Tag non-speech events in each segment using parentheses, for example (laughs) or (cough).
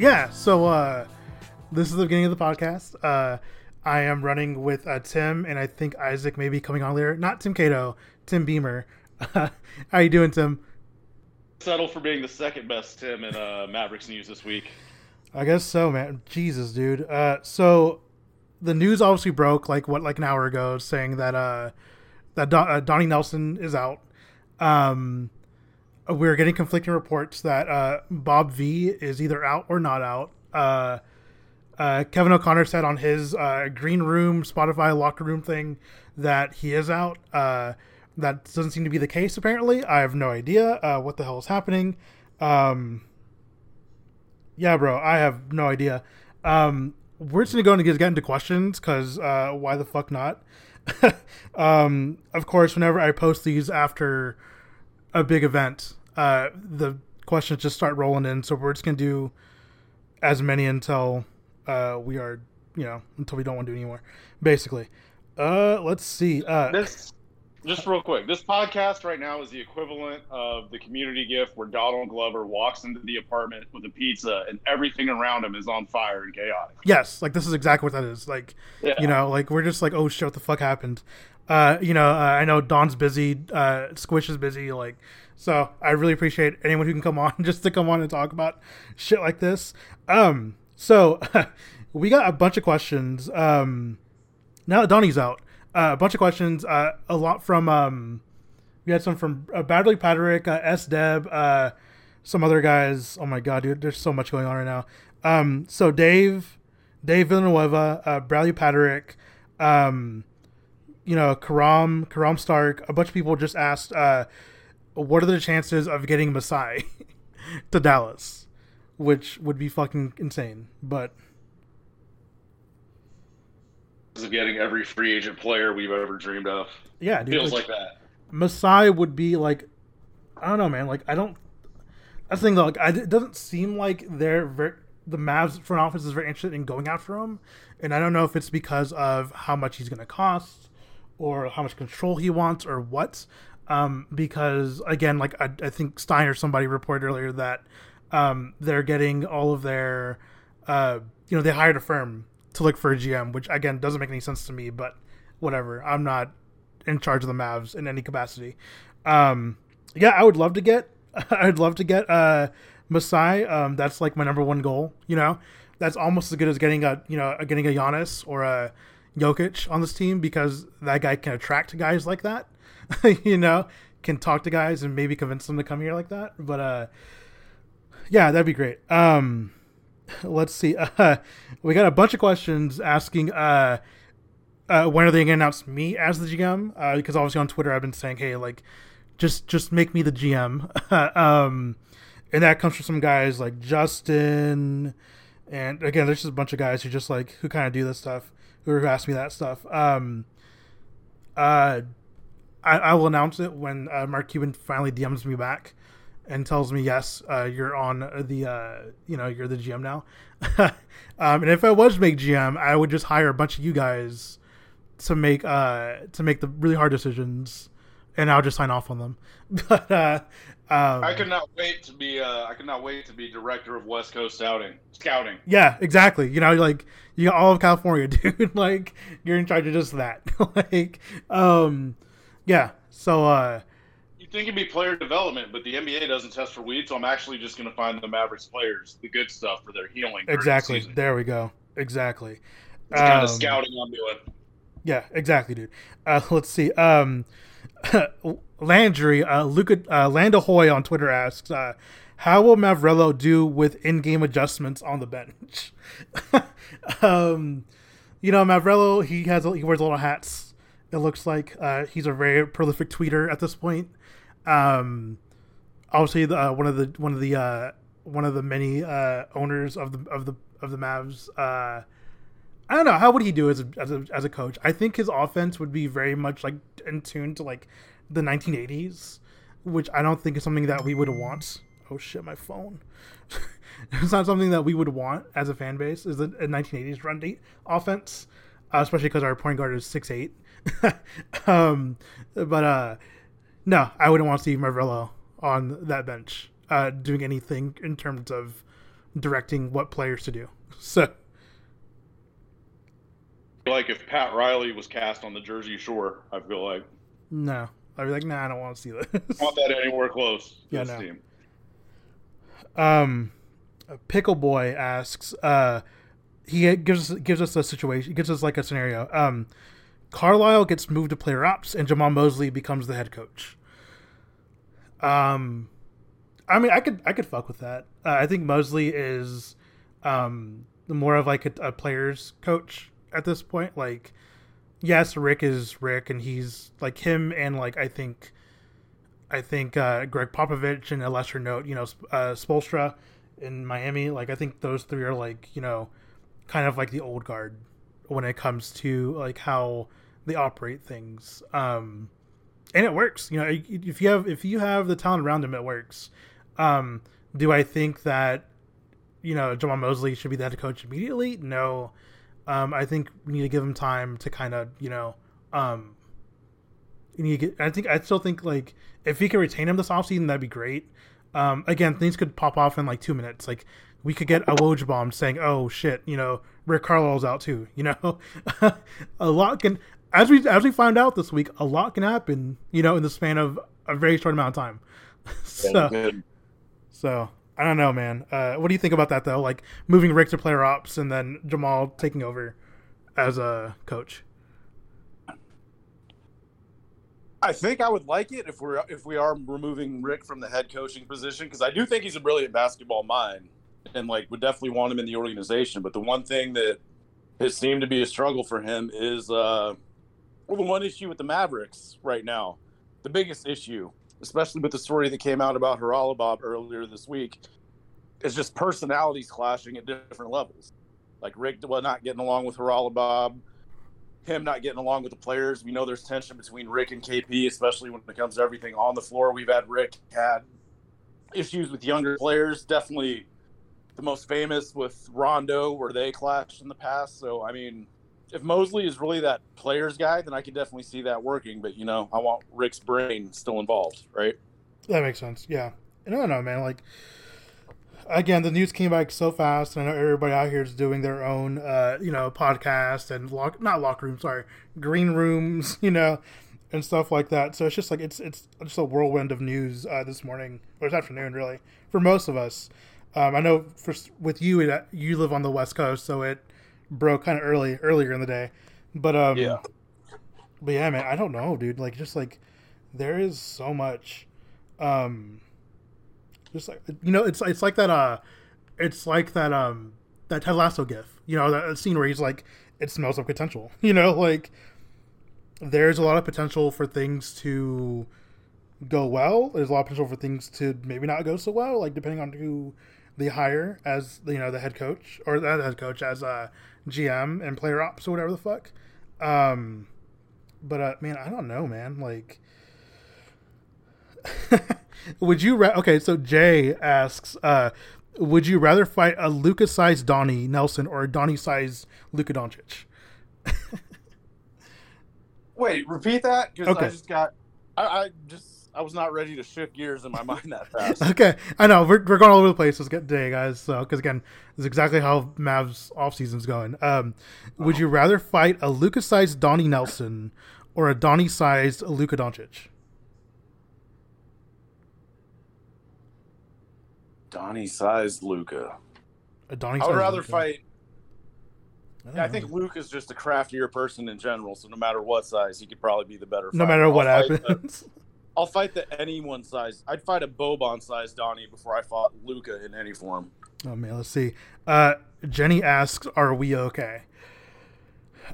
Yeah, so uh, this is the beginning of the podcast. Uh, I am running with uh, Tim, and I think Isaac may be coming on later. Not Tim Cato, Tim Beamer. (laughs) How you doing, Tim? Settle for being the second best Tim in uh, Mavericks news this week. I guess so, man. Jesus, dude. Uh, so the news obviously broke like what like an hour ago, saying that uh, that Don- uh, Donnie Nelson is out. Um, we're getting conflicting reports that uh, Bob V is either out or not out. Uh, uh, Kevin O'Connor said on his uh, Green Room Spotify locker room thing that he is out. Uh, that doesn't seem to be the case. Apparently, I have no idea uh, what the hell is happening. Um, yeah, bro, I have no idea. Um, we're just gonna go and get into questions because why the fuck not? (laughs) um, of course, whenever I post these after a big event, uh, the questions just start rolling in. So we're just gonna do as many until uh, we are, you know, until we don't want to do anymore. Basically, uh, let's see. Uh, this just real quick. This podcast right now is the equivalent of the community gift where Donald Glover walks into the apartment with a pizza and everything around him is on fire and chaotic. Yes, like this is exactly what that is. Like, yeah. you know, like we're just like, oh shit, what the fuck happened? Uh, you know, uh, I know Don's busy, uh, Squish is busy, like so I really appreciate anyone who can come on (laughs) just to come on and talk about shit like this. Um, so (laughs) we got a bunch of questions. Um, now that Donnie's out, uh, a bunch of questions. Uh, a lot from um, we had some from uh, Bradley Patrick, uh, S Deb, uh, some other guys. Oh my god, dude, there's so much going on right now. Um, so Dave, Dave Villanueva, uh, Bradley Patrick, um, you know, Karam, Karam Stark. A bunch of people just asked. Uh, what are the chances of getting Masai (laughs) to Dallas? Which would be fucking insane, but of getting every free agent player we've ever dreamed of. Yeah, dude, feels like, like, that. Masai would be like, I don't know, man. Like I don't. That's the thing though. Like I, it doesn't seem like they're very, the Mavs front office is very interested in going after him, and I don't know if it's because of how much he's going to cost, or how much control he wants, or what um, because again, like I, I, think Stein or somebody reported earlier that um, they're getting all of their, uh, you know, they hired a firm to look for a GM, which again doesn't make any sense to me, but whatever. I'm not in charge of the Mavs in any capacity. Um, yeah, I would love to get, (laughs) I'd love to get uh, Masai. Um, that's like my number one goal. You know, that's almost as good as getting a, you know, getting a Giannis or a Jokic on this team because that guy can attract guys like that. (laughs) you know, can talk to guys and maybe convince them to come here like that. But uh, yeah, that'd be great. Um, let's see. (laughs) Uh, we got a bunch of questions asking uh, uh, when are they to announce me as the GM? Uh, because obviously on Twitter I've been saying, hey, like, just just make me the GM. (laughs) um, and that comes from some guys like Justin, and again, there's just a bunch of guys who just like who kind of do this stuff, who ask me that stuff. Um, uh, I, I will announce it when uh, Mark Cuban finally DMs me back and tells me yes, uh, you're on the uh, you know you're the GM now. (laughs) um, and if I was to make GM, I would just hire a bunch of you guys to make uh, to make the really hard decisions, and I'll just sign off on them. (laughs) but uh, um, I could not wait to be uh, I could not wait to be director of West Coast scouting. Scouting. Yeah, exactly. You know, like you got all of California, (laughs) dude. like you're in charge of just that. like, um, yeah. So uh you think it'd be player development, but the NBA doesn't test for weed, so I'm actually just going to find the Mavericks players the good stuff for their healing. Exactly. The there we go. Exactly. It's kind of um, scouting I'm doing. Yeah, exactly, dude. Uh, (laughs) let's see. Um, (laughs) Landry, uh, Luca, uh, Landa Hoy on Twitter asks, uh, "How will Mavrello do with in-game adjustments on the bench?" (laughs) um, you know, Mavrello, he has he wears little hats. It looks like uh, he's a very prolific tweeter at this point. Um, obviously, the, uh, one of the one of the uh, one of the many uh, owners of the of the of the Mavs. Uh, I don't know how would he do as a, as a as a coach. I think his offense would be very much like in tune to like the 1980s, which I don't think is something that we would want. Oh shit, my phone. (laughs) it's not something that we would want as a fan base. Is a, a 1980s run date offense, uh, especially because our point guard is six eight. (laughs) um, but uh, no, I wouldn't want Steve Mavrello on that bench uh, doing anything in terms of directing what players to do. (laughs) So, like if Pat Riley was cast on the Jersey Shore, I feel like no, I'd be like, nah, I don't want to see this. want that anywhere close. Yeah, no. Team. Um, Pickle Boy asks, uh, he gives gives us a situation, gives us like a scenario. Um, Carlisle gets moved to player ops, and Jamal Mosley becomes the head coach. Um, I mean, I could I could fuck with that. Uh, I think Mosley is um more of like a, a player's coach at this point. Like, yes, Rick is Rick, and he's like him, and like I think, I think uh, Gregg Popovich and a lesser note, you know, uh, Spoelstra in Miami. Like, I think those three are like you know, kind of like the old guard when it comes to like how they operate things. Um, and it works. You know, if you have if you have the talent around him, it works. Um, do I think that you know Jamal Mosley should be the head coach immediately? No. Um, I think we need to give him time to kind of you know. Um, you need to get, I think I still think like if he could retain him this offseason, that'd be great. Um, again, things could pop off in like two minutes. Like we could get a Woj bomb saying, "Oh shit," you know, Rick Carlisle's out too. You know, (laughs) a lot can as we as we find out this week, a lot can happen. You know, in the span of a very short amount of time. (laughs) so, so I don't know, man. Uh, what do you think about that though? Like moving Rick to player ops and then Jamal taking over as a coach. I think I would like it if we're if we are removing Rick from the head coaching position because I do think he's a brilliant basketball mind and like would definitely want him in the organization. But the one thing that has seemed to be a struggle for him is uh, well, the one issue with the Mavericks right now, the biggest issue, especially with the story that came out about Haralabob earlier this week, is just personalities clashing at different levels. Like Rick well, not getting along with Haralabob, him not getting along with the players. We know there's tension between Rick and KP, especially when it comes to everything on the floor. We've had Rick had issues with younger players. Definitely the most famous with Rondo, where they clashed in the past. So, I mean, if Mosley is really that player's guy, then I can definitely see that working. But you know, I want Rick's brain still involved, right? That makes sense. Yeah, and I don't know, man. Like again, the news came back so fast, and I know everybody out here is doing their own, uh, you know, podcast and lock not locker room, sorry, green rooms, (laughs) you know, and stuff like that. So it's just like it's it's just a whirlwind of news uh, this morning or this afternoon, really, for most of us. Um, I know for with you, it, you live on the West Coast, so it broke kind of early earlier in the day. But um yeah. But yeah, man, I don't know, dude. Like just like there is so much um just like you know, it's it's like that uh it's like that um that Ted Lasso gif. You know, that scene where he's like it smells of potential. (laughs) You know, like there's a lot of potential for things to go well. There's a lot of potential for things to maybe not go so well, like depending on who they hire as you know the head coach or the head coach as a GM and player ops or whatever the fuck. Um, but uh, man, I don't know, man. Like, (laughs) would you? Ra- okay, so Jay asks, uh, would you rather fight a Luka-sized Donnie Nelson or a Donnie-sized Luka Doncic? Wait, repeat that because okay. I just got. I, I just I was not ready to shift gears in my (laughs) mind that fast. okay, I know we're, we're going all over the place today, guys. So because again, this is exactly how Mavs off season's going. Um, oh. would uh-huh. you rather fight a Luka sized Donnie Nelson or a Donnie sized Luka Doncic? Donnie sized Luka. A Donnie. I would rather Luka. fight. I, yeah, I think Luke is just a craftier person in general, so no matter what size, he could probably be the better. No fighter. matter what I'll happens, (laughs) I'll fight the anyone size. I'd fight a Boban size Donnie before I fought Luka in any form. Oh man, let's see. Uh, Jenny asks, "Are we okay?"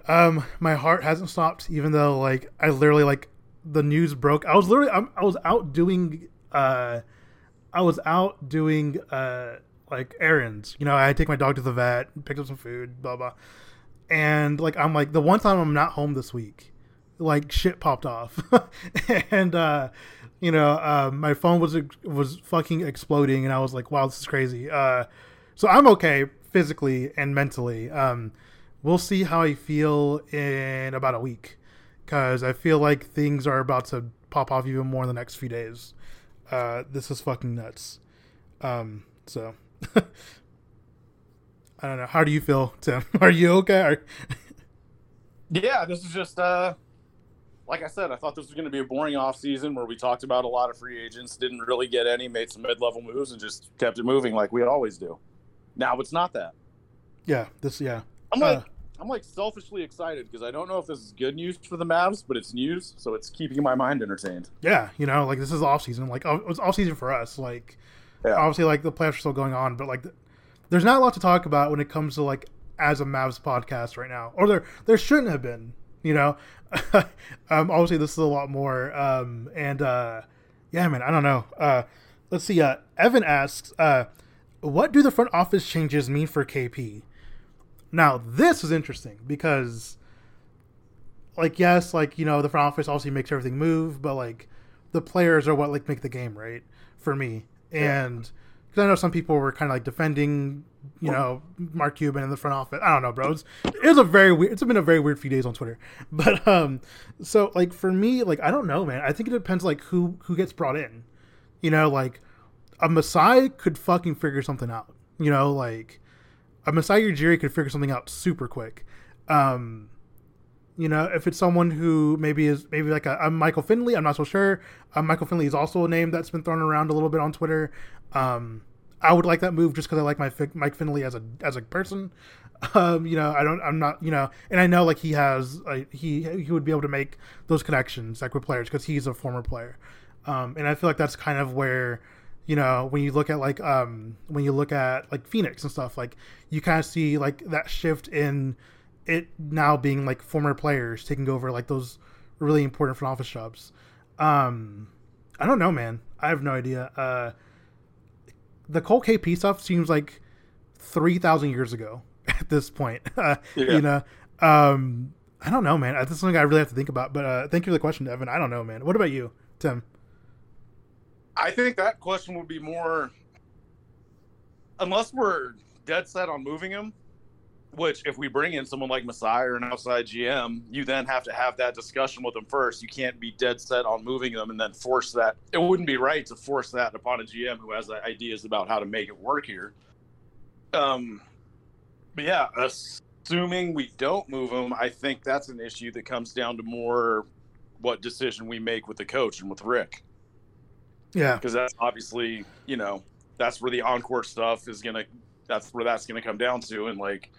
Um, my heart hasn't stopped, even though like I literally like the news broke. I was literally I'm, I was out doing uh, I was out doing uh like errands. You know, I take my dog to the vet, picked up some food, blah blah, and like I'm like the one time I'm not home this week, like shit popped off, (laughs) and uh, you know, uh, my phone was was fucking exploding, and I was like, wow, this is crazy. Uh, so I'm okay physically and mentally. Um, we'll see how I feel in about a week, because I feel like things are about to pop off even more in the next few days. Uh, this is fucking nuts. Um, so. (laughs) I don't know. How do you feel, Tim? (laughs) Are you okay? Are... Yeah, this is just uh like I said, I thought this was going to be a boring off season where we talked about a lot of free agents, didn't really get any, made some mid-level moves, and just kept it moving like we always do. Now it's not that. Yeah, this. Yeah, I'm like Uh. I'm like selfishly excited because I don't know if this is good news for the Mavs, but it's news, so it's keeping my mind entertained. yeah. You know, like this is off season. Like oh, it was off season for us. Like Yeah. obviously, like the playoffs are still going on, but like th- there's not a lot to talk about when it comes to like as a Mavs podcast right now, or there there shouldn't have been. You know, (laughs) um, obviously this is a lot more. Um, and uh, yeah, man, I don't know. Uh, let's see. Uh, Evan asks, uh, what do the front office changes mean for KP? Now this is interesting because, like, yes, like you know, the front office obviously makes everything move, but like the players are what like make the game right for me. And because I know some people were kind of like defending, you know, Mark Cuban in the front office. I don't know, bro. It's, it was a very weird. It's been a very weird few days on Twitter. (laughs) But um, so like for me, like I don't know, man. I think it depends like who who gets brought in. You know, like a Masai could fucking figure something out. You know, like a Masai Ujiri could figure something out super quick. Um, you know, if it's someone who maybe is maybe like a, a Michael Finley, I'm not so sure. Uh, Michael Finley is also a name that's been thrown around a little bit on Twitter. Um, I would like that move just because I like my Mike Finley as a as a person. Um, you know, I don't, I'm not, you know, and I know like he has, he he would be able to make those connections like with players because he's a former player. Um, and I feel like that's kind of where, you know, when you look at like um when you look at like Phoenix and stuff, like you kind of see like that shift in it now being like former players taking over like those really important front office jobs. Um, I don't know, man. I have no idea. Uh, the Cole KP stuff seems like three thousand years ago (laughs) at this point. (laughs) Uh, Yeah. You know, um, I don't know, man. That's something I really have to think about. But uh, thank you for the question, Evan. I don't know, man. What about you, Tim? I think that question would be more unless we're dead set on moving him, which if we bring in someone like Masai or an outside GM, you then have to have that discussion with them first. You can't be dead set on moving them and then force that. It wouldn't be right to force that upon a GM who has ideas about how to make it work here. Um, but yeah, assuming we don't move them, I think that's an issue that comes down to more what decision we make with the coach and with Rick Yeah, because that's obviously you know that's where the encore stuff is gonna that's where that's gonna come down to and like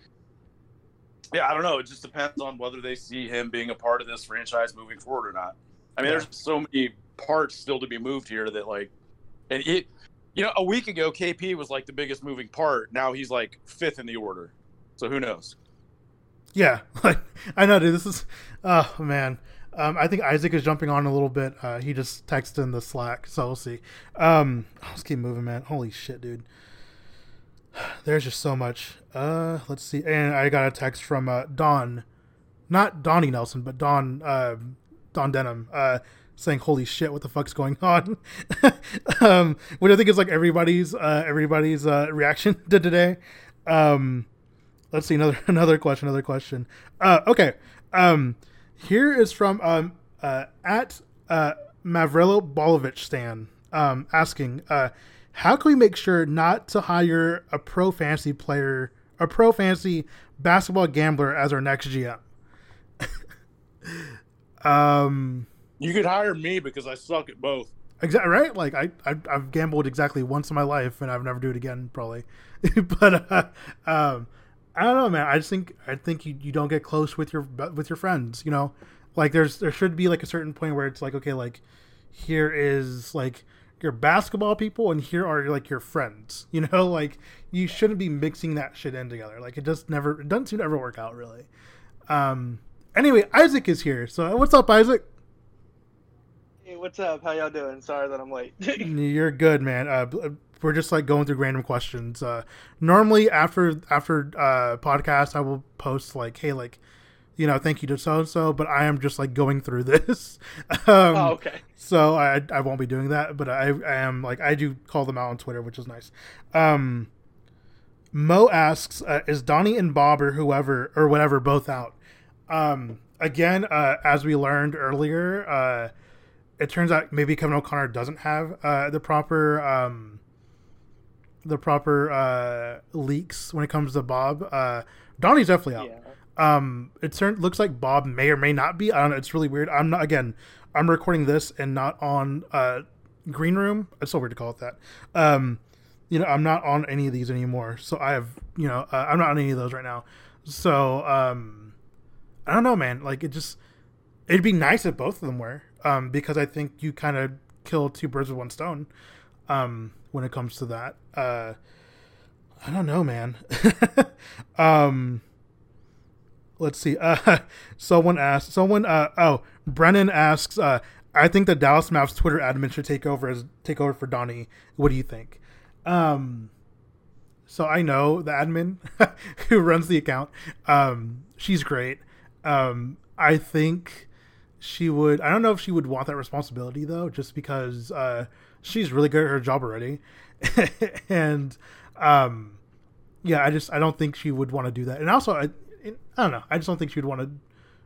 yeah i don't know it just depends on whether they see him being a part of this franchise moving forward or not i mean Yeah. there's so many parts still to be moved here that like and it you know a week ago kp was like the biggest moving part now he's like fifth in the order so who knows yeah. Like (laughs) I know, dude. This is, oh man. Um, I think Isaac is jumping on a little bit. Uh, he just texted in the Slack, so we'll see. Um, let's keep moving, man. Holy shit, dude. There's just so much. Uh, let's see. And I got a text from uh, Don, not Donnie Nelson, but Don, uh, Don Denham, uh, saying, "Holy shit, what the fuck's going on?" (laughs) um, which I think is like everybody's uh, everybody's uh, reaction (laughs) to today. Um, let's see another (laughs) another question. Another question. Uh, okay. Um, here is from um, uh, at uh, Mavrilo Bolovich Stan um, asking, uh, how can we make sure not to hire a pro fantasy player, a pro fantasy basketball gambler as our next GM? (laughs) um, you could hire me because i suck at both Exactly right. Like I, I I've gambled exactly once in my life, and I've never do it again probably. (laughs) but uh, um, I don't know, man. I just think I think you, you don't get close with your with your friends. You know, like there's there should be like a certain point where it's like okay, like here is like your basketball people, and here are like your friends. (laughs) You know, like you shouldn't be mixing that shit in together. Like it just never it doesn't seem to ever work out really. Um. Anyway, Isaac is here. So what's up, Isaac? Hey, what's up? How y'all doing? Sorry that I'm late. (laughs) You're good, man. Uh, we're just like going through random questions. Uh, normally after after uh, podcast, I will post like, hey, like, you know, thank you to so and so. But I am just like going through this. (laughs) um, oh, okay. So I I won't be doing that. But I, I am like I do call them out on Twitter, which is nice. Um, Mo asks, uh, is Donnie and Bob or whoever or whatever both out? Um, again, uh, as we learned earlier, uh, it turns out maybe Kevin O'Connor doesn't have uh, the proper um, the proper uh, leaks when it comes to Bob. Uh, Donnie's definitely out. Yeah. Um, it turn, looks like Bob may or may not be. I don't know. It's really weird. I'm not again. I'm recording this and not on uh, Green Room. It's so weird to call it that. Um, you know, I'm not on any of these anymore. So I have, you know, uh, I'm not on any of those right now. So um, I don't know, man. Like it just, it'd be nice if both of them were, um, because I think you kind of kill two birds with one stone, um, when it comes to that. Uh, I don't know, man. (laughs) um, let's see. Uh, (laughs) someone asked. Someone. Uh, oh, Brennan asks. Uh, I think the Dallas Mavs Twitter admin should take over as take over for Donnie. What do you think? Um, so I know the admin (laughs) who runs the account. Um, she's great. Um, I think she would. I don't know if she would want that responsibility though, just because uh, she's really good at her job already, (laughs) and um, yeah, I just I don't think she would want to do that. And also, I I don't know. I just don't think she would want to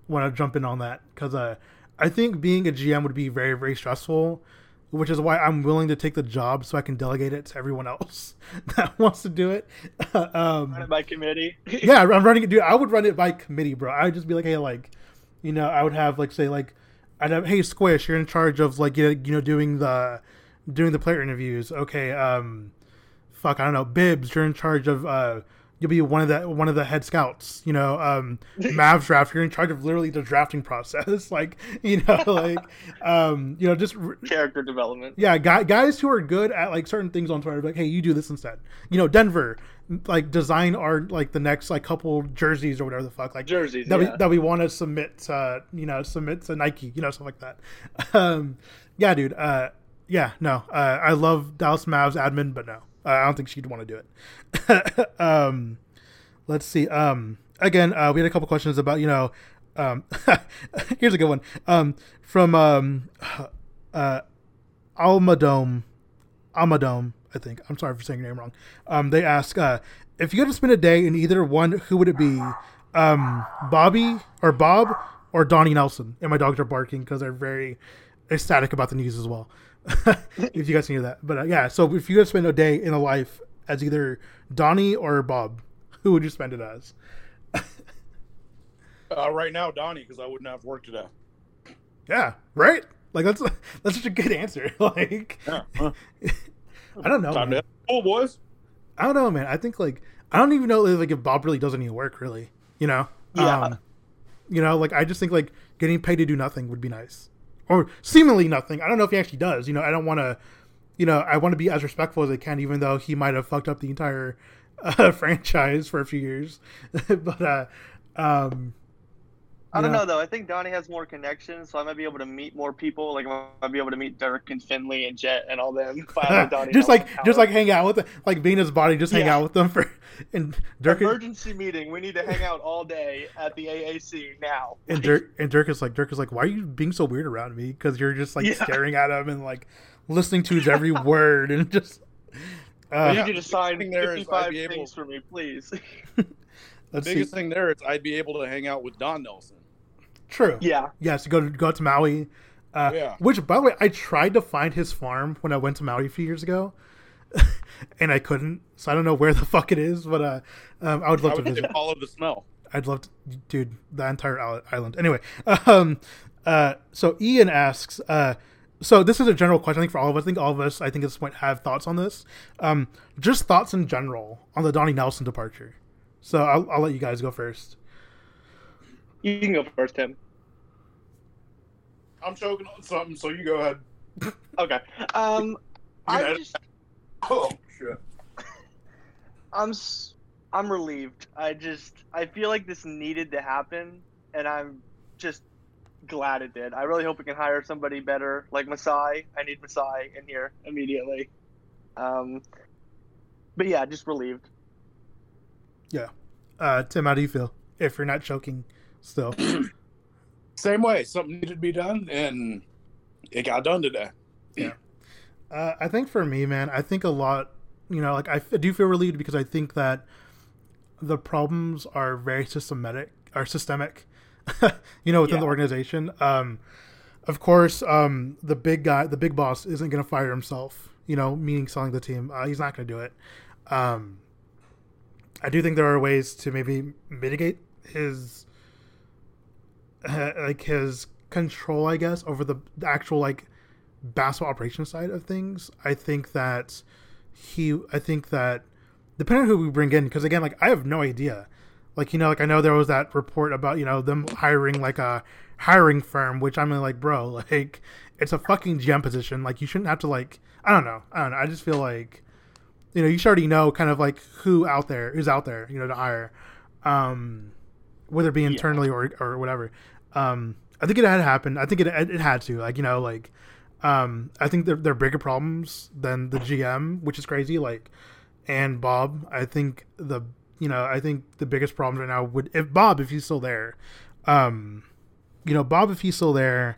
want to jump in on that because uh, I think being a GM would be very very stressful which is why I'm willing to take the job so I can delegate it to everyone else (laughs) that wants to do it. (laughs) um, Run it by committee. (laughs) yeah, I'm running it, dude. I would run it by committee, bro. I would just be like, hey, like, you know, I would have like say like, I'd have, hey, Squish, you're in charge of like, you know, doing the doing the player interviews. Okay, um, fuck, I don't know, Bibbs, you're in charge of uh you'll be one of the one of the head scouts. You know, um, (laughs) Mavs draft. You're in charge of literally the drafting process. (laughs) like you know, (laughs) like um, you know, just character development. Yeah, guy, guys who are good at like certain things on Twitter, like, hey, you do this instead. You know, Denver, like design our like the next like couple jerseys or whatever the fuck, like jerseys that yeah. we that we want to submit. Uh, you know, submit to Nike. You know, stuff like that. Um, yeah, dude. Uh, yeah, no. Uh, I love Dallas Mavs admin, but no. I don't think she'd want to do it. (laughs) um, let's see. Um, again, uh, we had a couple questions about you know. Um, (laughs) here's a good one um, from um, uh, Almadome. Almadome, I think. I'm sorry for saying your name wrong. Um, they ask uh, if you had to spend a day in either one, who would it be? Um, Bobby or Bob or Donnie Nelson? And my dogs are barking because they're very ecstatic about the news as well. (laughs) if you guys can hear that. But uh, yeah, so if you had to spend a day in a life as either Donnie or Bob, who would you spend it as? (laughs) uh, right now, Donnie, because I wouldn't have work today. Yeah, right. Like that's (laughs) that's such a good answer. like, yeah, huh. I don't know. Time to cool boys. I don't know, man. I think like I don't even know like if Bob really does any work, really. You know. Yeah. Um, you know, like I just think like getting paid to do nothing would be nice or seemingly nothing. I don't know if he actually does. You know, I don't want to, you know, I want to be as respectful as I can, even though he might have fucked up the entire (laughs) uh, franchise for a few years. (laughs) but uh, um, I don't know though. I think Donnie has more connections, so I might be able to meet more people. Like I might be able to meet Dirk and Finley and Jet and all them. (laughs) just like just like hang out with them, like being his body, just hang Yeah. out with them for and Dirk and, emergency meeting. We need to hang out all day at the AAC now. and Dirk and Dirk is like Dirk is like, why are you being so weird around me? Because you're just like Yeah. staring at him and like listening to his every (laughs) word and just. I Uh, need you to sign thing there is I'd 55 be able- things for me, please. (laughs) The let's see. biggest thing there is I'd be able to hang out with Don Nelson. True. yeah. Yes, go to go out to Maui. Uh, Yeah. Which, by the way, I tried to find his farm when I went to Maui a few years ago, (laughs) and I couldn't. So I don't know where the fuck it is, but uh, um, I would love I to would visit. follow the smell. I'd love to, dude, the entire island. Anyway, um, uh, so Ian asks, uh, so this is a general question I think for all of us. I think all of us, I think at this point, have thoughts on this. Um, just thoughts in general on the Donnie Nelson departure. So I'll, I'll let you guys go first. You can go first, Tim. I'm choking on something, so you go ahead. (laughs) Okay. Um, I just. Oh shit. (laughs) I'm s- I'm relieved. I just I feel like this needed to happen, and I'm just glad it did. I really hope we can hire somebody better, like Masai. I need Masai in here immediately. Um, but yeah, just relieved. Uh, Tim, how do you feel? If you're not choking still. (clears throat) Same way. Something needed to be done, and it got done today. Yeah. Uh, I think for me, man, I think a lot. You know, like I, f- I do feel relieved because I think that the problems are very systematic, are systemic. (laughs) you know, within the organization. Um, of course, um, the big guy, the big boss, isn't going to fire himself. You know, meaning selling the team. Uh, he's not going to do it. Um, I do think there are ways to maybe mitigate his, (laughs) like his control, I guess, over the, the actual like basketball operation side of things. I think that he, I think that depending on who we bring in, because again, like I have no idea. Like you know, like I know there was that report about you know them hiring like a hiring firm, which I'm like, bro, (laughs) like it's a fucking GM position. Like you shouldn't have to like I don't know, I don't know. I just feel like you know you should already know kind of like who out there is out there, you know, to hire, um, whether it be internally or or whatever. Um, I think it had happened. I think it it had to like you know like um, I think they're, they're bigger problems than the GM, which is crazy. Like, and Bob, I think the you know I think the biggest problems right now would if Bob if he's still there, um, you know Bob if he's still there,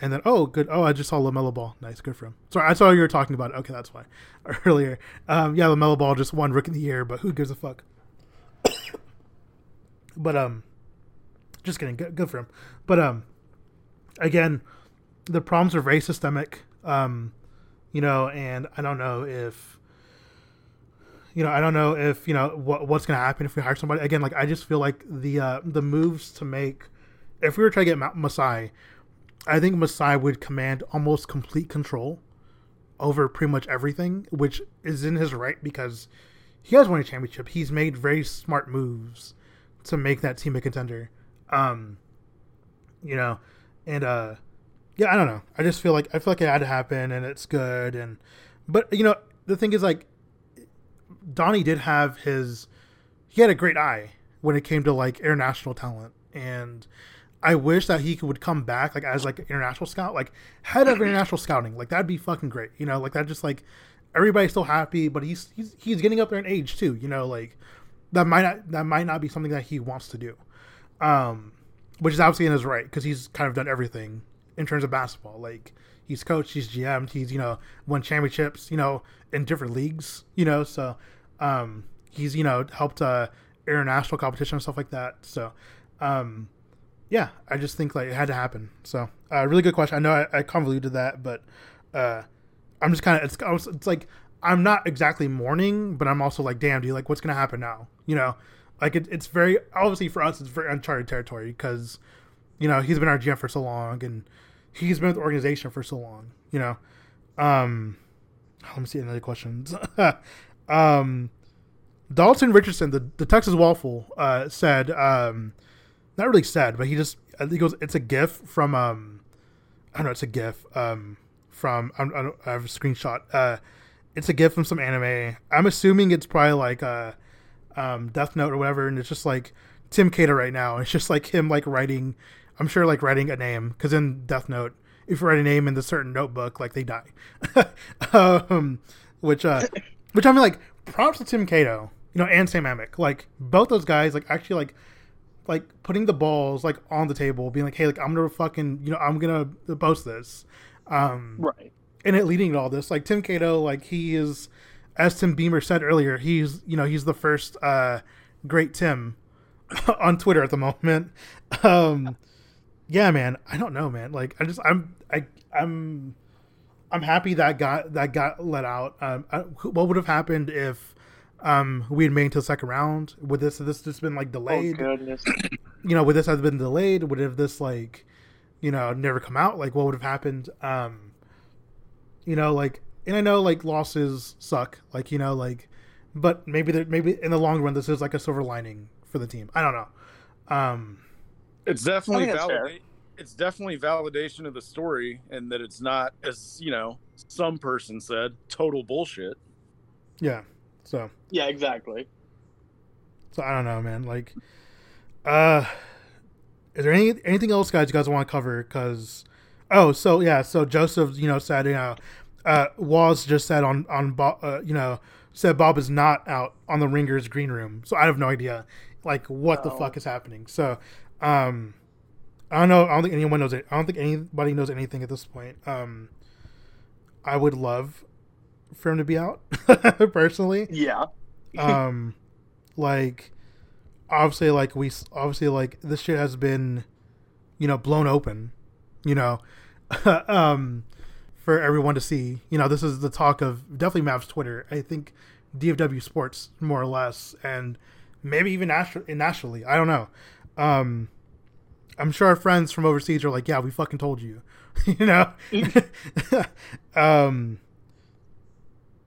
and then oh good oh I just saw LaMelo Ball nice good for him. Sorry I saw you were talking about it. okay that's why (laughs) earlier. Um, yeah LaMelo Ball just won Rookie of the Year, but who gives a fuck? (coughs) but um, just kidding. Good, good for him. But um, again the problems are very systemic um you know and i don't know if you know i don't know if you know what, what's to happen if we hire somebody again like i just feel like the uh the moves to make if we were trying to get Ma- masai i think masai would command almost complete control over pretty much everything which is in his right because he has won a championship he's made very smart moves to make that team a contender um you know and uh yeah, I don't know. I just feel like I feel like it had to happen, and it's good. And but you know, the thing is, like, Donnie did have his. He had a great eye when it came to like international talent, and I wish that he would come back like as like international scout, like head of international (clears throat) scouting. Like that'd be fucking great. You know, like that just like everybody's still happy, but he's he's he's getting up there in age too. You know, like that might not that might not be something that he wants to do. Um, which is obviously in his right because he's kind of done everything in terms of basketball. Like he's coached, he's GM'd, he's you know won championships, you know, in different leagues, you know. So um, he's you know helped uh, international competition and stuff like that. So um, yeah, I just think like it had to happen. So uh, really good question. I know I, I convoluted that, but uh, I'm just kind of it's it's like I'm not exactly mourning, but I'm also like, damn, dude, like what's gonna happen now? You know, like it, it's very obviously for us, it's very uncharted territory because you know he's been our GM for so long and he's been with the organization for so long. You know, um, let me see another questions. (laughs) um, Dalton Richardson, the, the Texas Waffle, uh, said, um, not really said, but he just he goes. It's a GIF from um, I don't know. It's a GIF um from I, don't, I have a screenshot. Uh, it's a GIF from some anime. I'm assuming it's probably like uh, um, Death Note or whatever, and it's just like Tim Cato right now. It's just like him like writing. I'm sure like writing a name because in Death Note, if you write a name in the certain notebook, like they die. (laughs) um, which uh, which I mean like props to Tim Cato, you know, and Sam Amick. Like both those guys, like actually like like putting the balls like on the table, being like, hey, like I'm gonna fucking you know I'm gonna post this. Um, Right. and it leading to all this like tim cato like he is as tim beamer said earlier he's you know he's the first uh great tim (laughs) on twitter at the moment (laughs) um yeah man i don't know man like i just i'm i i'm i'm happy that got that got let out um I, what would have happened if um we had made it to the second round would this this just been like Oh delayed goodness. (clears throat) you know, would this have been delayed? Would have this like, you know, never come out? Like, what would have happened? Um, you know, like, and I know like losses suck, like you know, like, but maybe there, maybe in the long run, this is like a silver lining for the team. I don't know. Um, It's definitely I think that's fair. validate. It's definitely validation of the story, and that it's not, as you know, some person said, total bullshit. yeah. So Yeah, exactly. so I don't know, man. Like, uh, is there any anything else, guys? You guys want to cover? Because oh, so yeah, so Joseph, you know, said you know, uh, Waz just said on on Bob, uh, you know, said Bob is not out on the Ringers green room. So I have no idea, like, what the Oh. fuck is happening. So, um, I don't know. I don't think anyone knows it. I don't think anybody knows anything at this point. Um, I would love for him to be out (laughs) personally. Yeah. um like obviously like we obviously like this shit has been you know blown open you know? (laughs) Um for everyone to see. You know this is the talk of definitely Mavs Twitter. I think DFW Sports more or less and maybe even nationally I don't know. Um I'm sure our friends from overseas are like yeah we fucking told you (laughs) you know? Um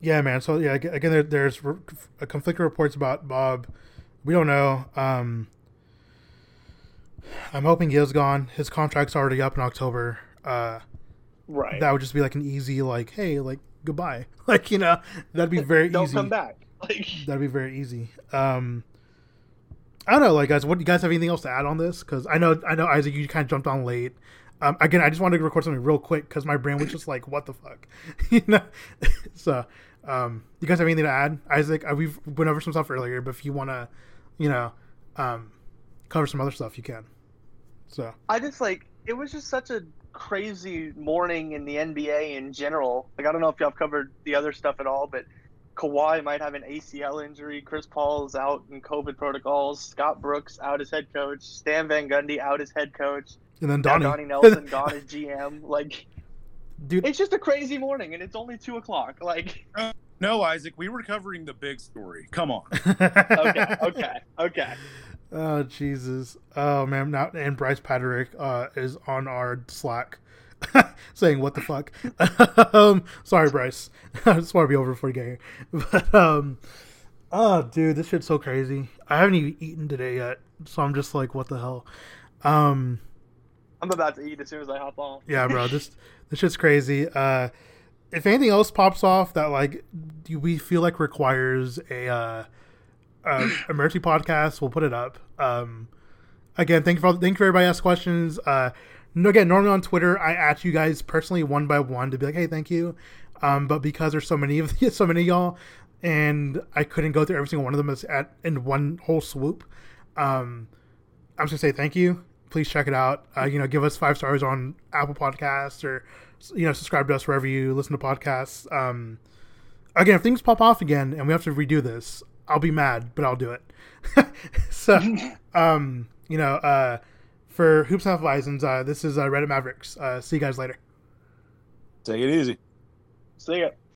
yeah, man. So yeah, again, there, there's re- a conflicting reports about Bob. We don't know. Um, I'm hoping Gil's gone. His contract's already up in October. Uh, Right. that would just be like an easy, like, hey, like goodbye. (laughs) Like you know, that'd be very Don't easy. come back. (laughs) Like, That'd be very easy. Um, I don't know, like guys. What do you guys have anything else to add on this? Because I know, I know, Isaac, you kind of jumped on late. Um, again, I just wanted to record something real quick because my brain was just like, "What the fuck," (laughs) you know. so, um, you guys have anything to add, Isaac? Uh, we've went over some stuff earlier, but if you want to, you know, um, cover some other stuff, you can. So, I just like it was just such a crazy morning in the NBA in general. Like I don't know if y'all have covered the other stuff at all, but Kawhi might have an ACL injury. Chris Paul is out in COVID protocols. Scott Brooks out as head coach. Stan Van Gundy out as head coach. and then Donnie, Donnie Nelson (laughs) gone as GM. Like dude. it's just a crazy morning, and it's only two o'clock. Like No, Isaac, we were covering the big story. Come on. (laughs) okay, okay, okay. (laughs) Oh Jesus! Oh man! Now and Bryce Patrick uh, is on our Slack, (laughs) saying what the fuck. um, sorry, Bryce. I just want to be over before you get here. But um, oh dude, this shit's so crazy. I haven't even eaten today yet, so I'm just like, what the hell? Um, I'm about to eat as soon as I hop on. yeah, bro. This this shit's crazy. Uh, if anything else pops off that like we feel like requires a uh, uh, (clears throat) emergency podcast, we'll put it up. Um, again, thank you for thank you for everybody ask questions. Uh, no, again, normally on Twitter, I ask you guys personally one by one to be like, hey, thank you. Um, but because there's so many of (laughs) so many of y'all, and I couldn't go through every single one of them as at in one whole swoop. Um, I'm just gonna say thank you. Please check it out. Uh, you know, give us five stars on Apple Podcasts or you know, subscribe to us wherever you listen to podcasts. Um, again, if things pop off again and we have to redo this, I'll be mad, but I'll do it. (laughs) so, (laughs) um, you know, uh, for Hoops and Horizons, uh, this is uh, Reddit Mavericks. Uh, see you guys later. Take it easy. See ya.